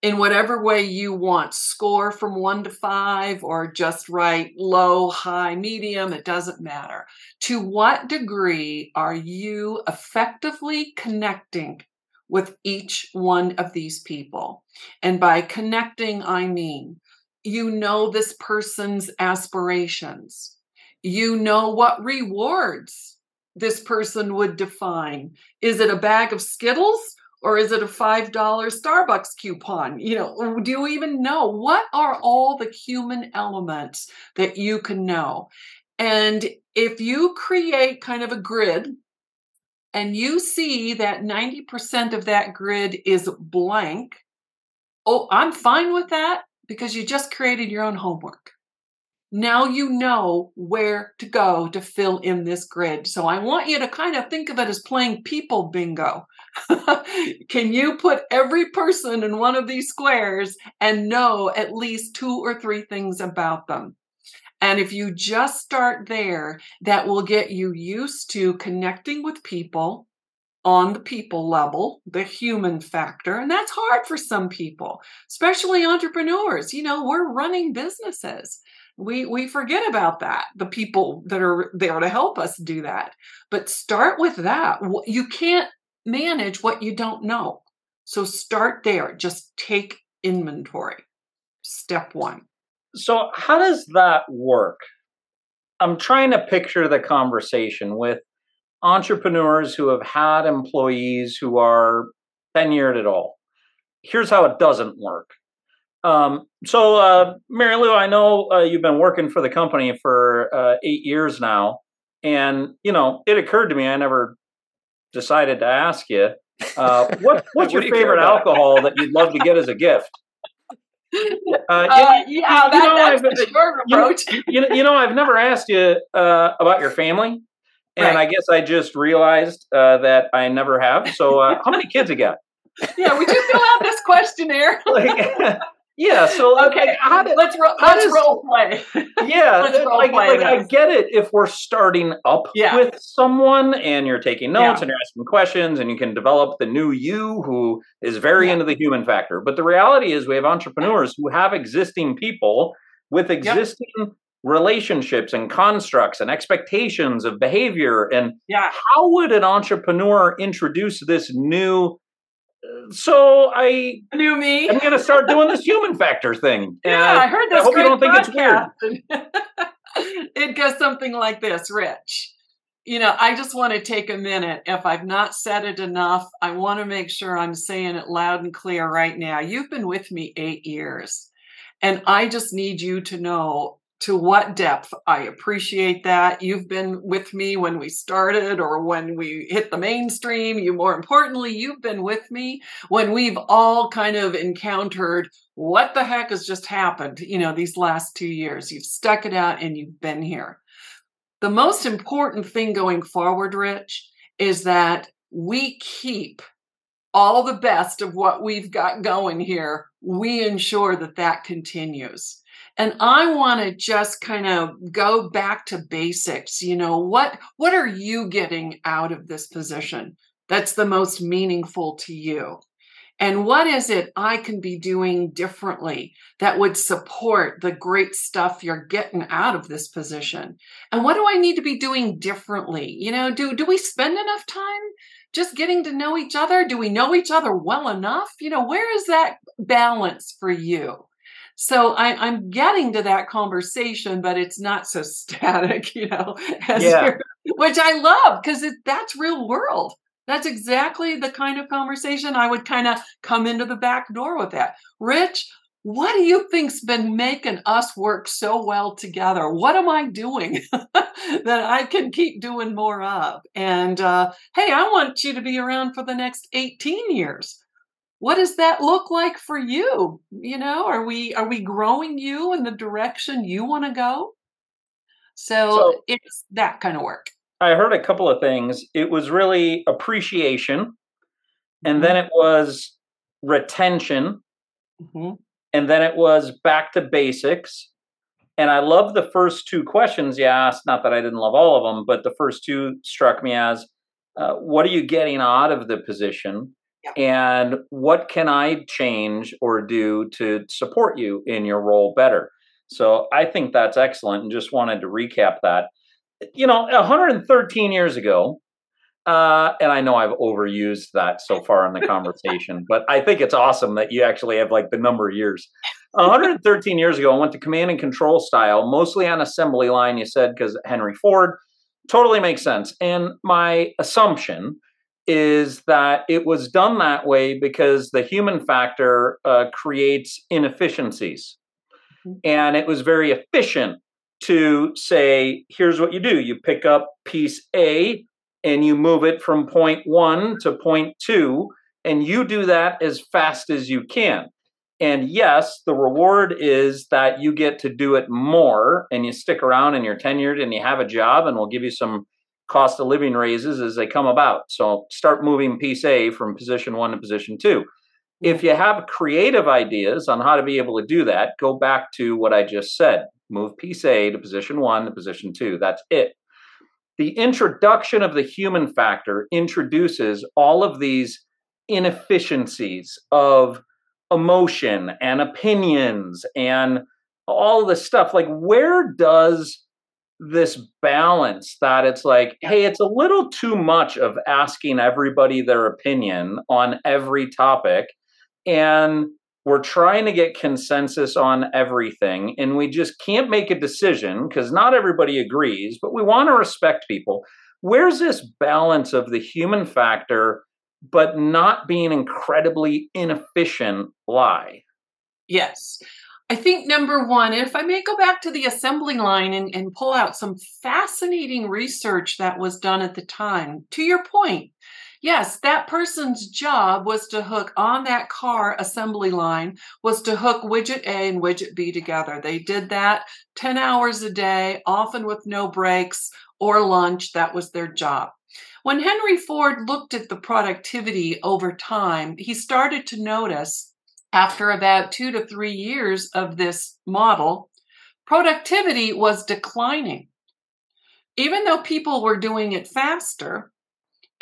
in whatever way you want, score from one to five or just write low, high, medium, it doesn't matter. To what degree are you effectively connecting with each one of these people? And by connecting, I mean, you know this person's aspirations you know what rewards this person would define. Is it a bag of Skittles or is it a $5 Starbucks coupon? You know, do you even know what are all the human elements that you can know? And if you create kind of a grid and you see that 90% of that grid is blank, oh, I'm fine with that because you just created your own homework. Now you know where to go to fill in this grid. So I want you to kind of think of it as playing people bingo. Can you put every person in one of these squares and know at least two or three things about them? And if you just start there, that will get you used to connecting with people on the people level, the human factor. And that's hard for some people, especially entrepreneurs. You know, we're running businesses. We we forget about that. The people that are there to help us do that. But start with that. You can't manage what you don't know. So start there. Just take inventory. Step 1. So, how does that work? I'm trying to picture the conversation with entrepreneurs who have had employees who are tenured at all. Here's how it doesn't work. Um, so, uh, Mary Lou, I know uh, you've been working for the company for uh, eight years now, and you know it occurred to me I never decided to ask you uh, what, what's your favorite alcohol that you'd love to get as a gift? Uh, uh, yeah, that, you know, that's the short approach. You know, you know, I've never asked you uh, about your family, and right. I guess I just realized uh, that I never have. So, uh, how many kids you got? Yeah, would you fill out this questionnaire? like, yeah. So okay, how let's ro- let's does, role play. Yeah, role like, play like I get it if we're starting up yeah. with someone and you're taking notes yeah. and you're asking questions and you can develop the new you who is very yeah. into the human factor. But the reality is we have entrepreneurs who have existing people with existing yep. relationships and constructs and expectations of behavior and yeah. how would an entrepreneur introduce this new so I knew me. I'm going to start doing this human factor thing. Yeah, I heard this. I hope you don't think it's weird. it goes something like this, Rich. You know, I just want to take a minute. If I've not said it enough, I want to make sure I'm saying it loud and clear right now. You've been with me eight years, and I just need you to know to what depth I appreciate that. You've been with me when we started or when we hit the mainstream. You, more importantly, you've been with me when we've all kind of encountered what the heck has just happened, you know, these last two years. You've stuck it out and you've been here. The most important thing going forward, Rich, is that we keep all the best of what we've got going here. We ensure that that continues and i want to just kind of go back to basics you know what what are you getting out of this position that's the most meaningful to you and what is it I can be doing differently that would support the great stuff you're getting out of this position? And what do I need to be doing differently? You know, do do we spend enough time just getting to know each other? Do we know each other well enough? You know, where is that balance for you? So I, am getting to that conversation, but it's not so static, you know, yeah. which I love because that's real world. That's exactly the kind of conversation I would kind of come into the back door with that. Rich, what do you think's been making us work so well together? What am I doing that I can keep doing more of? And uh, hey, I want you to be around for the next 18 years what does that look like for you? You know are we are we growing you in the direction you want to go? So, so, it's that kind of work. I heard a couple of things. It was really appreciation and mm-hmm. then it was retention mm-hmm. and then it was back to basics. And i love the first two questions you asked not that i didn't love all of them but the first two struck me as uh, what are you getting out of the position and what can I change or do to support you in your role better? So I think that's excellent and just wanted to recap that. You know, 113 years ago, uh, and I know I've overused that so far in the conversation, but I think it's awesome that you actually have like the number of years. 113 years ago, I went to command and control style, mostly on assembly line, you said, because Henry Ford totally makes sense. And my assumption is that it was done that way because the human factor uh, creates inefficiencies. Mm-hmm. And it was very efficient to say, here's what you do you pick up piece A and you move it from point one to point two, and you do that as fast as you can. And yes, the reward is that you get to do it more and you stick around and you're tenured and you have a job and we'll give you some cost of living raises as they come about. So start moving piece A from position one to position two. If you have creative ideas on how to be able to do that, go back to what I just said. Move piece A to position one to position two. That's it. The introduction of the human factor introduces all of these inefficiencies of emotion and opinions and all this stuff. Like, where does this balance that it's like, hey, it's a little too much of asking everybody their opinion on every topic. And we're trying to get consensus on everything, and we just can't make a decision because not everybody agrees, but we want to respect people. Where's this balance of the human factor, but not being incredibly inefficient lie? Yes. I think number one, if I may go back to the assembly line and, and pull out some fascinating research that was done at the time, to your point, yes, that person's job was to hook on that car assembly line, was to hook widget A and widget B together. They did that 10 hours a day, often with no breaks or lunch. That was their job. When Henry Ford looked at the productivity over time, he started to notice after about two to three years of this model, productivity was declining. Even though people were doing it faster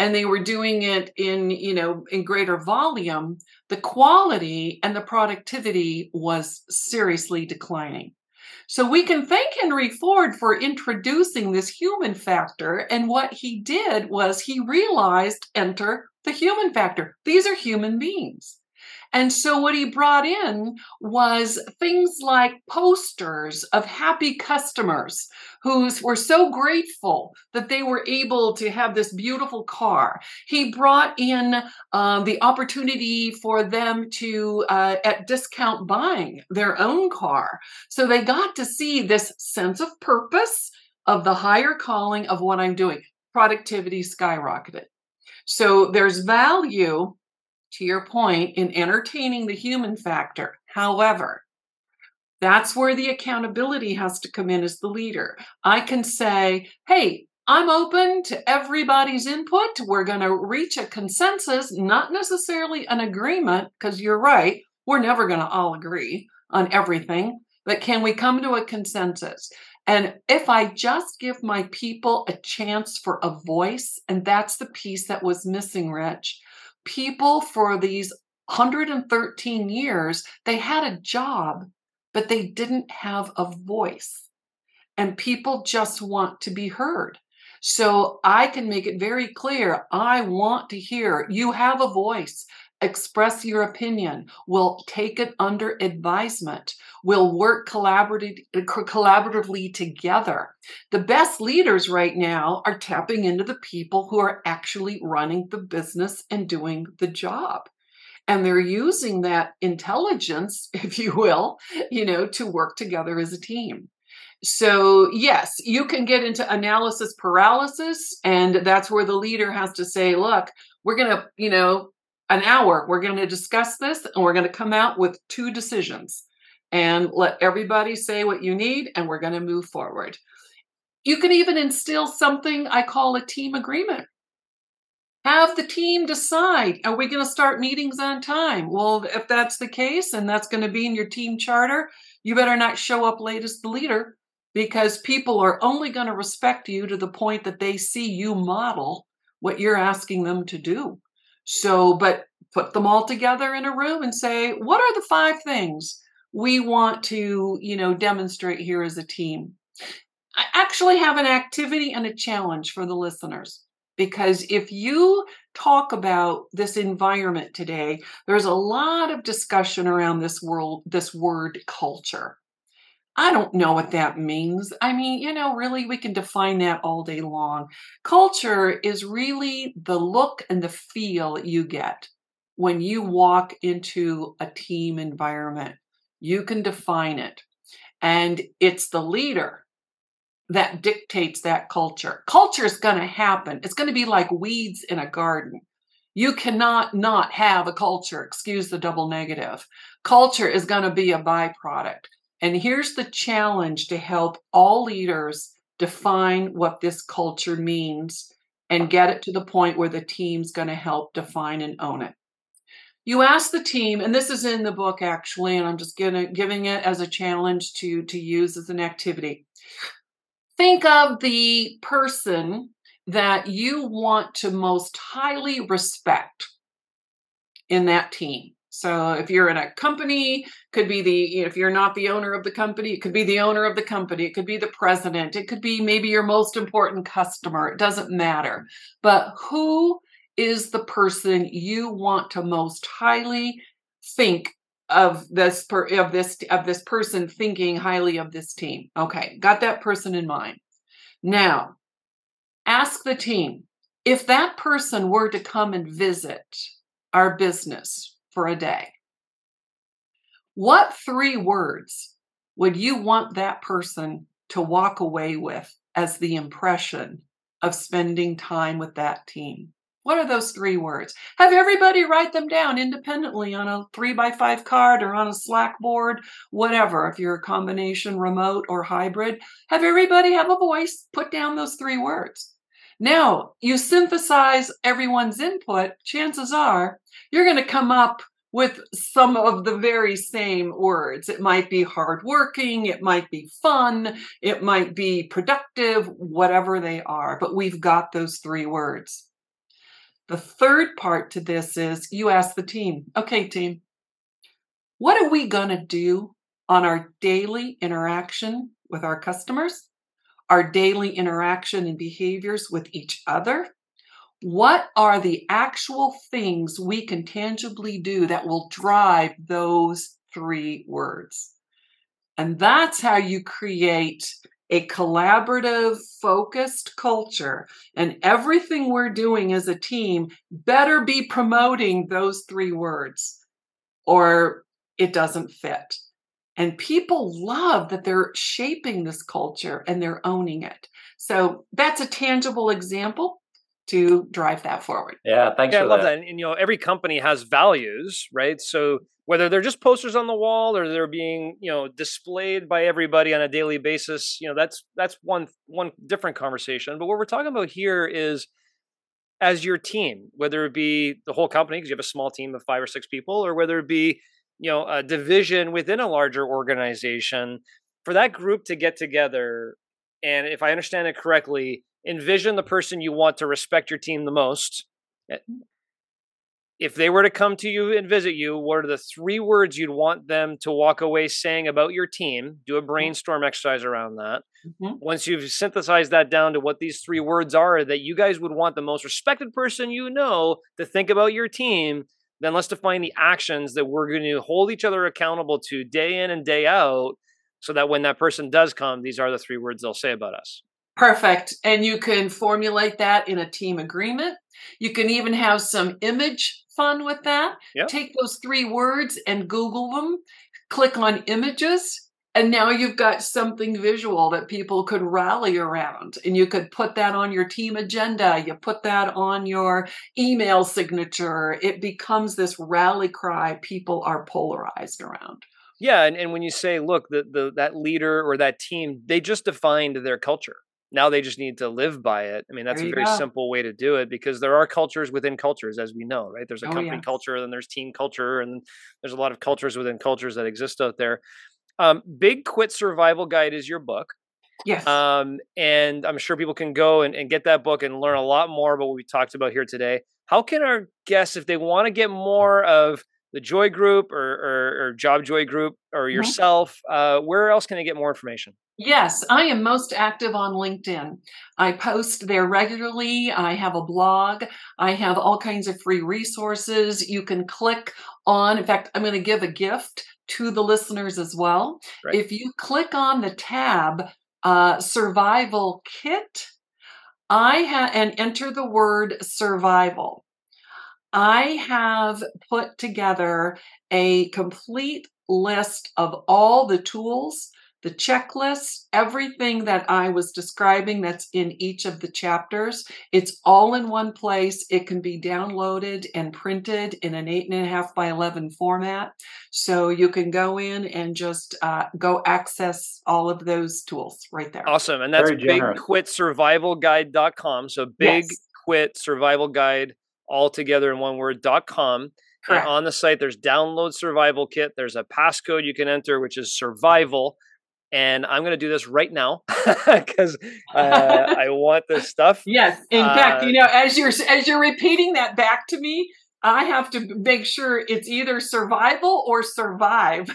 and they were doing it in, you know, in greater volume, the quality and the productivity was seriously declining. So we can thank Henry Ford for introducing this human factor. And what he did was he realized enter the human factor. These are human beings. And so what he brought in was things like posters of happy customers who were so grateful that they were able to have this beautiful car. He brought in uh, the opportunity for them to, uh, at discount buying their own car. So they got to see this sense of purpose of the higher calling of what I'm doing. Productivity skyrocketed. So there's value to your point, in entertaining the human factor. However, that's where the accountability has to come in as the leader. I can say, hey, I'm open to everybody's input. We're going to reach a consensus, not necessarily an agreement, because you're right, we're never going to all agree on everything. But can we come to a consensus? And if I just give my people a chance for a voice, and that's the piece that was missing, Rich, people for these 113 years, they had a job, but they didn't have a voice. And people just want to be heard. So I can make it very clear I want to hear you have a voice express your opinion. We'll take it under advisement. We'll work collaboratively, collaboratively together. The best leaders right now are tapping into the people who are actually running the business and doing the job. And they're using that intelligence, if you will, you know, to work together as a team. So, yes, you can get into analysis paralysis, and that's where the leader has to say, look, we're going to, you know, an hour. We're going to discuss this and we're going to come out with two decisions and let everybody say what you need and we're going to move forward. You can even instill something I call a team agreement. Have the team decide are we going to start meetings on time? Well, if that's the case and that's going to be in your team charter, you better not show up late as the leader because people are only going to respect you to the point that they see you model what you're asking them to do. So, but put them all together in a room and say, what are the five things we want to, you know, demonstrate here as a team? I actually have an activity and a challenge for the listeners because if you talk about this environment today, there's a lot of discussion around this world, this word culture. I don't know what that means. I mean, you know, really, we can define that all day long. Culture is really the look and the feel you get when you walk into a team environment. You can define it. And it's the leader that dictates that culture. Culture is going to happen. It's going to be like weeds in a garden. You cannot not have a culture. Excuse the double negative. Culture is going to be a byproduct. And here's the challenge to help all leaders define what this culture means and get it to the point where the team's going to help define and own it. you ask the team, and this is in the book actually, and I'm just gonna, giving it as a challenge to to use as an activity. Think of the person that you want to most highly respect in that team. So if you're in a company, could be the if you're not the owner of the company, it could be the owner of the company, it could be the president, it could be maybe your most important customer. It doesn't matter. But who is the person you want to most highly think of this per, of this of this person thinking highly of this team. Okay, got that person in mind. Now, ask the team if that person were to come and visit our business for a day. What three words would you want that person to walk away with as the impression of spending time with that team? What are those three words? Have everybody write them down independently on a three by five card or on a Slack board, whatever. If you're a combination remote or hybrid, have everybody have a voice, put down those three words. Now, you synthesize everyone's input, chances are you're going to come up with some of the very same words. It might be hardworking, it might be fun, it might be productive, whatever they are, but we've got those three words. The third part to this is you ask the team, okay, team, what are we going to do on our daily interaction with our customers, our daily interaction and behaviors with each other? What are the actual things we can tangibly do that will drive those three words? And that's how you create a collaborative, focused culture, and everything we're doing as a team better be promoting those three words, or it doesn't fit. And people love that they're shaping this culture and they're owning it. So that's a tangible example to drive that forward. Yeah, thanks yeah, I love that. that. And, and, you know, every company has values, right? So whether they're just posters on the wall or they're being, you know, displayed by everybody on a daily basis, you know, that's that's one one different conversation. But what we're talking about here is as your team, whether it be the whole company because you have a small team of 5 or 6 people or whether it be, you know, a division within a larger organization, for that group to get together and if I understand it correctly, envision the person you want to respect your team the most. Eh, if they were to come to you and visit you, what are the three words you'd want them to walk away saying about your team? Do a mm-hmm. brainstorm exercise around that. Mm-hmm. Once you've synthesized that down to what these three words are that you guys would want the most respected person you know to think about your team, then let's define the actions that we're going to hold each other accountable to day in and day out so that when that person does come, these are the three words they'll say about us. Perfect. And you can formulate that in a team agreement. You can even have some image fun with that. Yep. Take those three words and Google them, click on images, and now you've got something visual that people could rally around. And you could put that on your team agenda. You put that on your email signature. It becomes this rally cry people are polarized around. Yeah, and, and when you say, look, the, the that leader or that team, they just defined their culture now they just need to live by it. I mean, that's a very go. simple way to do it because there are cultures within cultures, as we know, right? There's a oh, company yes. culture, and there's team culture, and there's a lot of cultures within cultures that exist out there. Um, Big Quit Survival Guide is your book. Yes. Um, and I'm sure people can go and, and get that book and learn a lot more about what we talked about here today. How can our guests, if they want to get more of the Joy Group or, or, or Job Joy Group or mm-hmm. yourself, uh, where else can they get more information? Yes, I am most active on LinkedIn. I post there regularly. I have a blog. I have all kinds of free resources. You can click on, in fact, I'm going to give a gift to the listeners as well. Right. If you click on the tab uh, Survival Kit, I have and enter the word survival. I have put together a complete list of all the tools the checklist, everything that I was describing that's in each of the chapters. It's all in one place. It can be downloaded and printed in an eight and a half by 11 format. So you can go in and just uh, go access all of those tools right there. Awesome. And that's bigquitsurvivalguide.com. So big yes. quit survival guide all together in one word.com Correct. on the site, there's download survival kit. There's a passcode you can enter, which is survival. And I'm going to do this right now because uh, I want this stuff. Yes, in uh, fact, you know, as you're as you're repeating that back to me, I have to make sure it's either survival or survive.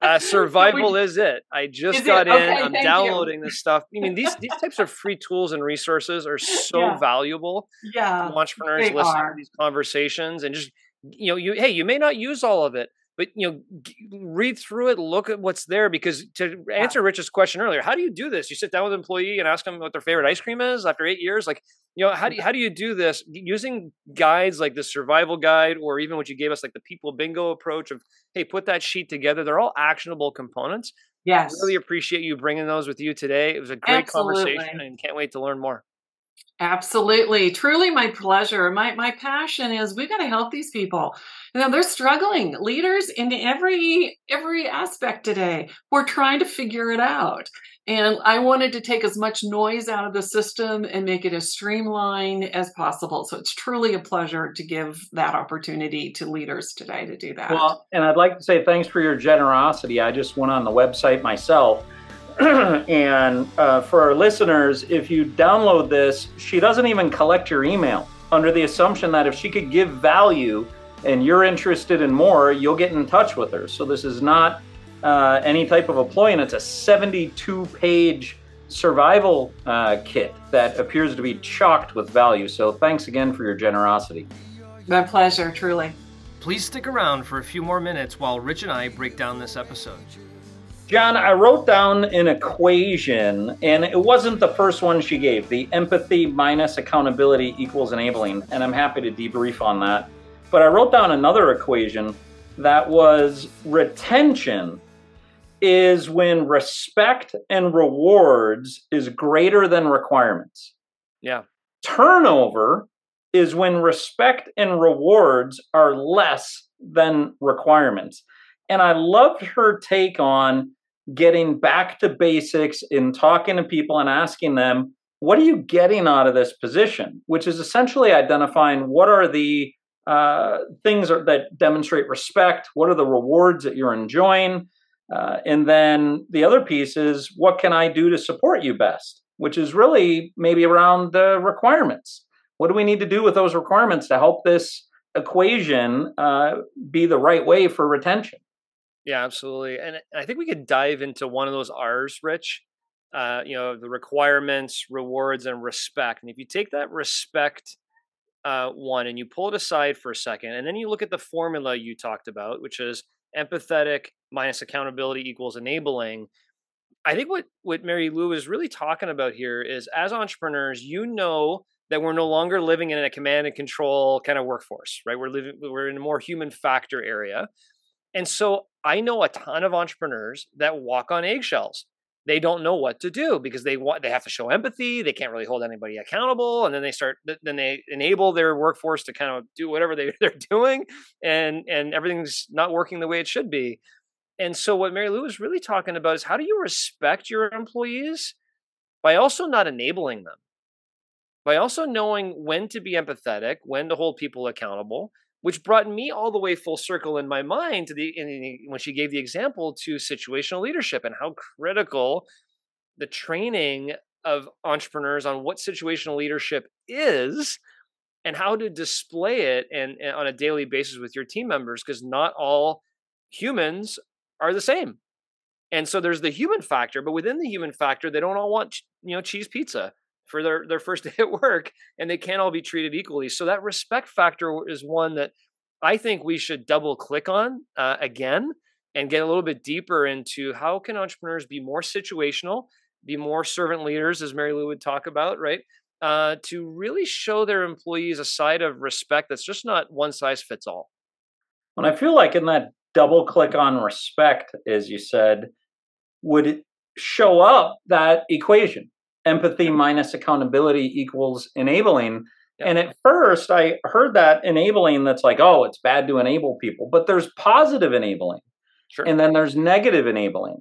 uh, survival is it. I just got in. Okay, I'm downloading you. this stuff. I mean, these these types of free tools and resources are so yeah. valuable. Yeah, entrepreneurs listening to these conversations and just you know, you hey, you may not use all of it, but you know read through it look at what's there because to answer rich's question earlier how do you do this? You sit down with an employee and ask them what their favorite ice cream is after eight years? Like you know how do you, how do you do this? Using guides like the survival guide or even what you gave us like the people bingo approach of hey put that sheet together. They're all actionable components. Yes I really appreciate you bringing those with you today. It was a great Absolutely. conversation and can't wait to learn more Absolutely. Truly my pleasure. My my passion is we've got to help these people. You know, they're struggling. Leaders in every every aspect today. We're trying to figure it out. And I wanted to take as much noise out of the system and make it as streamlined as possible. So it's truly a pleasure to give that opportunity to leaders today to do that. Well, and I'd like to say thanks for your generosity. I just went on the website myself and uh, for our listeners, if you download this, she doesn't even collect your email under the assumption that if she could give value and you're interested in more, you'll get in touch with her. So this is not uh, any type of a ploy, and it's a 72 page survival uh, kit that appears to be chocked with value. So thanks again for your generosity. My pleasure, truly. Please stick around for a few more minutes while Rich and I break down this episode. John, I wrote down an equation, and it wasn't the first one she gave. The empathy minus accountability equals enabling, and I'm happy to debrief on that. But I wrote down another equation that was retention is when respect and rewards is greater than requirements. Yeah. Turnover is when respect and rewards are less than requirements. And I loved her take on getting back to basics in talking to people and asking them, what are you getting out of this position? Which is essentially identifying what are the uh, things that demonstrate respect, what are the rewards that you're enjoying. Uh, and then the other piece is what can I do to support you best, which is really maybe around the requirements. What do we need to do with those requirements to help this equation uh, be the right way for retention? Yeah, absolutely. And I think we could dive into one of those R's, Rich. Uh, you know, the requirements, rewards, and respect. And if you take that respect uh, one and you pull it aside for a second, and then you look at the formula you talked about, which is empathetic minus accountability equals enabling. I think what what Mary Lou is really talking about here is as entrepreneurs, you know that we're no longer living in a command and control kind of workforce, right? We're living we're in a more human factor area. And so I know a ton of entrepreneurs that walk on eggshells. They don't know what to do because they want they have to show empathy. They can't really hold anybody accountable, and then they start then they enable their workforce to kind of do whatever they, they're doing, and and everything's not working the way it should be. And so what Mary Lou is really talking about is how do you respect your employees by also not enabling them, by also knowing when to be empathetic, when to hold people accountable, which brought me all the way full circle in my mind to the, when she gave the example to situational leadership and how critical the training of entrepreneurs on what situational leadership is and how to display it and, and on a daily basis with your team members because not all humans are the same. And so there's the human factor but within the human factor they don't all want you know cheese pizza for their, their first day at work and they can't all be treated equally. So that respect factor is one that I think we should double click on uh, again and get a little bit deeper into how can entrepreneurs be more situational, be more servant leaders, as Mary Lou would talk about, right? Uh, to really show their employees a side of respect that's just not one size fits all. And I feel like in that double click on respect, as you said, would show up that equation empathy minus accountability equals enabling. And at first, I heard that enabling that's like, oh, it's bad to enable people, but there's positive enabling. Sure. And then there's negative enabling.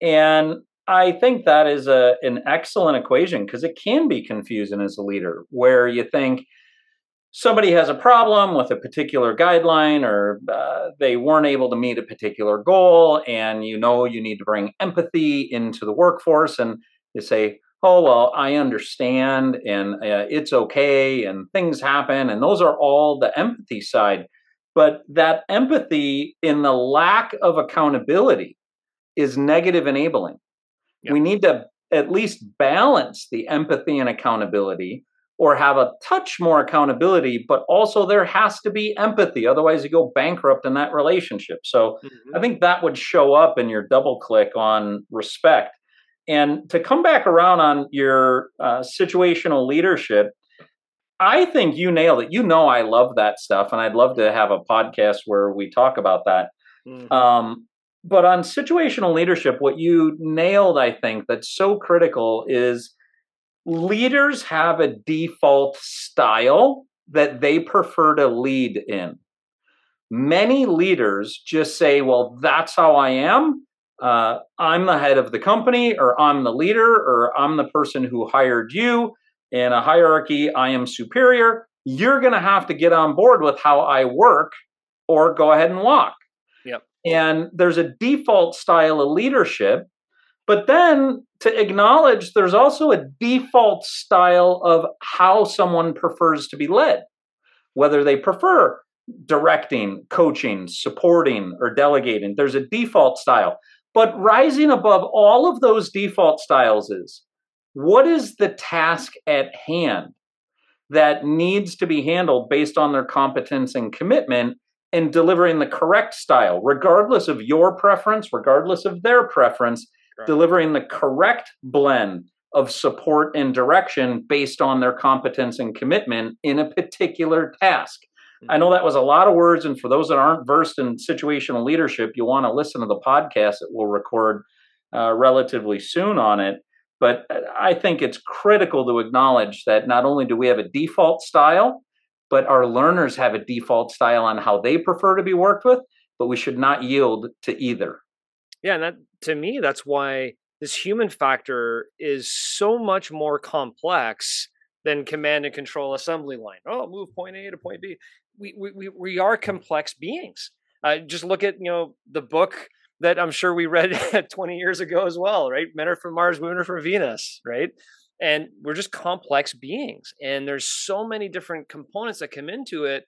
And I think that is a an excellent equation because it can be confusing as a leader where you think somebody has a problem with a particular guideline or uh, they weren't able to meet a particular goal and you know you need to bring empathy into the workforce and you say oh well i understand and uh, it's okay and things happen and those are all the empathy side but that empathy in the lack of accountability is negative enabling yep. we need to at least balance the empathy and accountability or have a touch more accountability, but also there has to be empathy. Otherwise, you go bankrupt in that relationship. So mm-hmm. I think that would show up in your double click on respect. And to come back around on your uh, situational leadership, I think you nailed it. You know, I love that stuff, and I'd love to have a podcast where we talk about that. Mm-hmm. Um, but on situational leadership, what you nailed, I think, that's so critical is leaders have a default style that they prefer to lead in. Many leaders just say, well, that's how I am. Uh, I'm the head of the company, or I'm the leader, or I'm the person who hired you. In a hierarchy, I am superior. You're going to have to get on board with how I work or go ahead and walk. Yep. And there's a default style of leadership but then to acknowledge there's also a default style of how someone prefers to be led, whether they prefer directing, coaching, supporting, or delegating. There's a default style. But rising above all of those default styles is what is the task at hand that needs to be handled based on their competence and commitment and delivering the correct style, regardless of your preference, regardless of their preference, right. delivering the correct blend of support and direction based on their competence and commitment in a particular task. I know that was a lot of words, and for those that aren't versed in situational leadership, you'll want to listen to the podcast that we'll record uh, relatively soon on it. But uh, I think it's critical to acknowledge that not only do we have a default style, but our learners have a default style on how they prefer to be worked with, but we should not yield to either. Yeah, and that to me, that's why this human factor is so much more complex than command and control assembly line. Oh, move point A to point B. We we we are complex beings. Uh, just look at you know the book that I'm sure we read 20 years ago as well, right? Men are from Mars, women are from Venus, right? And we're just complex beings, and there's so many different components that come into it.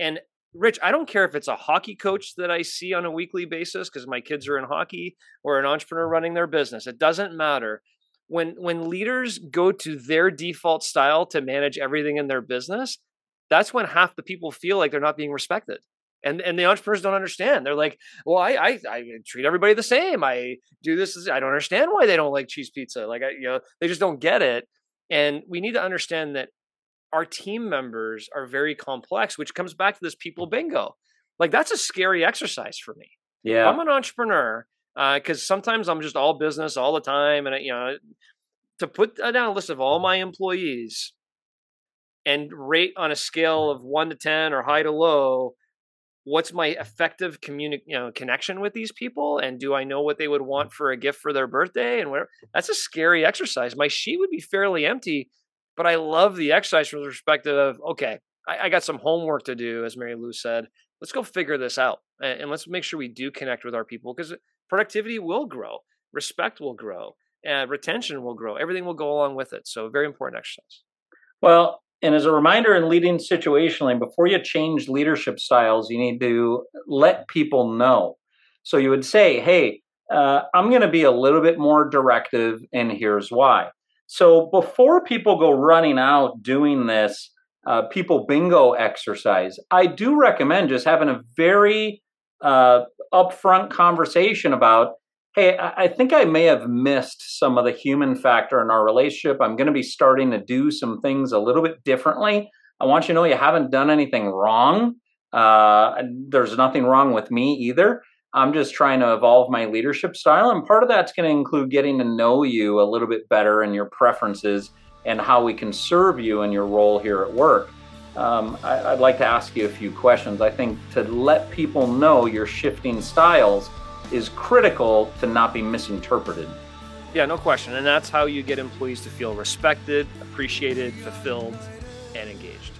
And Rich, I don't care if it's a hockey coach that I see on a weekly basis because my kids are in hockey or an entrepreneur running their business. It doesn't matter. When when leaders go to their default style to manage everything in their business, that's when half the people feel like they're not being respected. And and the entrepreneurs don't understand. They're like, well, I I, I treat everybody the same. I do this. I don't understand why they don't like cheese pizza. Like I, you know, they just don't get it. And we need to understand that our team members are very complex, which comes back to this people bingo. Like that's a scary exercise for me. Yeah, I'm an entrepreneur because uh, sometimes I'm just all business all the time, and you know, to put down a list of all my employees and rate on a scale of one to ten or high to low, what's my effective communi- you know connection with these people and do i know what they would want mm. for a gift for their birthday and whatever that's a scary exercise my sheet would be fairly empty but I love the exercise from the perspective of, okay, I, I got some homework to do, as Mary Lou said. Let's go figure this out. And, and let's make sure we do connect with our people because productivity will grow, respect will grow, and retention will grow. Everything will go along with it. So, very important exercise. Well, and as a reminder in leading situationally, before you change leadership styles, you need to let people know. So you would say, hey, uh, I'm going to be a little bit more directive, and here's why. So before people go running out doing this uh, people bingo exercise, I do recommend just having a very uh, upfront conversation about hey, I think I may have missed some of the human factor in our relationship. I'm going to be starting to do some things a little bit differently. I want you to know you haven't done anything wrong. Uh, there's nothing wrong with me either. I'm just trying to evolve my leadership style. And part of that's going to include getting to know you a little bit better and your preferences and how we can serve you in your role here at work. Um, I, would like to ask you a few questions. I think to let people know your shifting styles is critical to not be misinterpreted. Yeah, no question. And that's how you get employees to feel respected, appreciated, fulfilled, and engaged.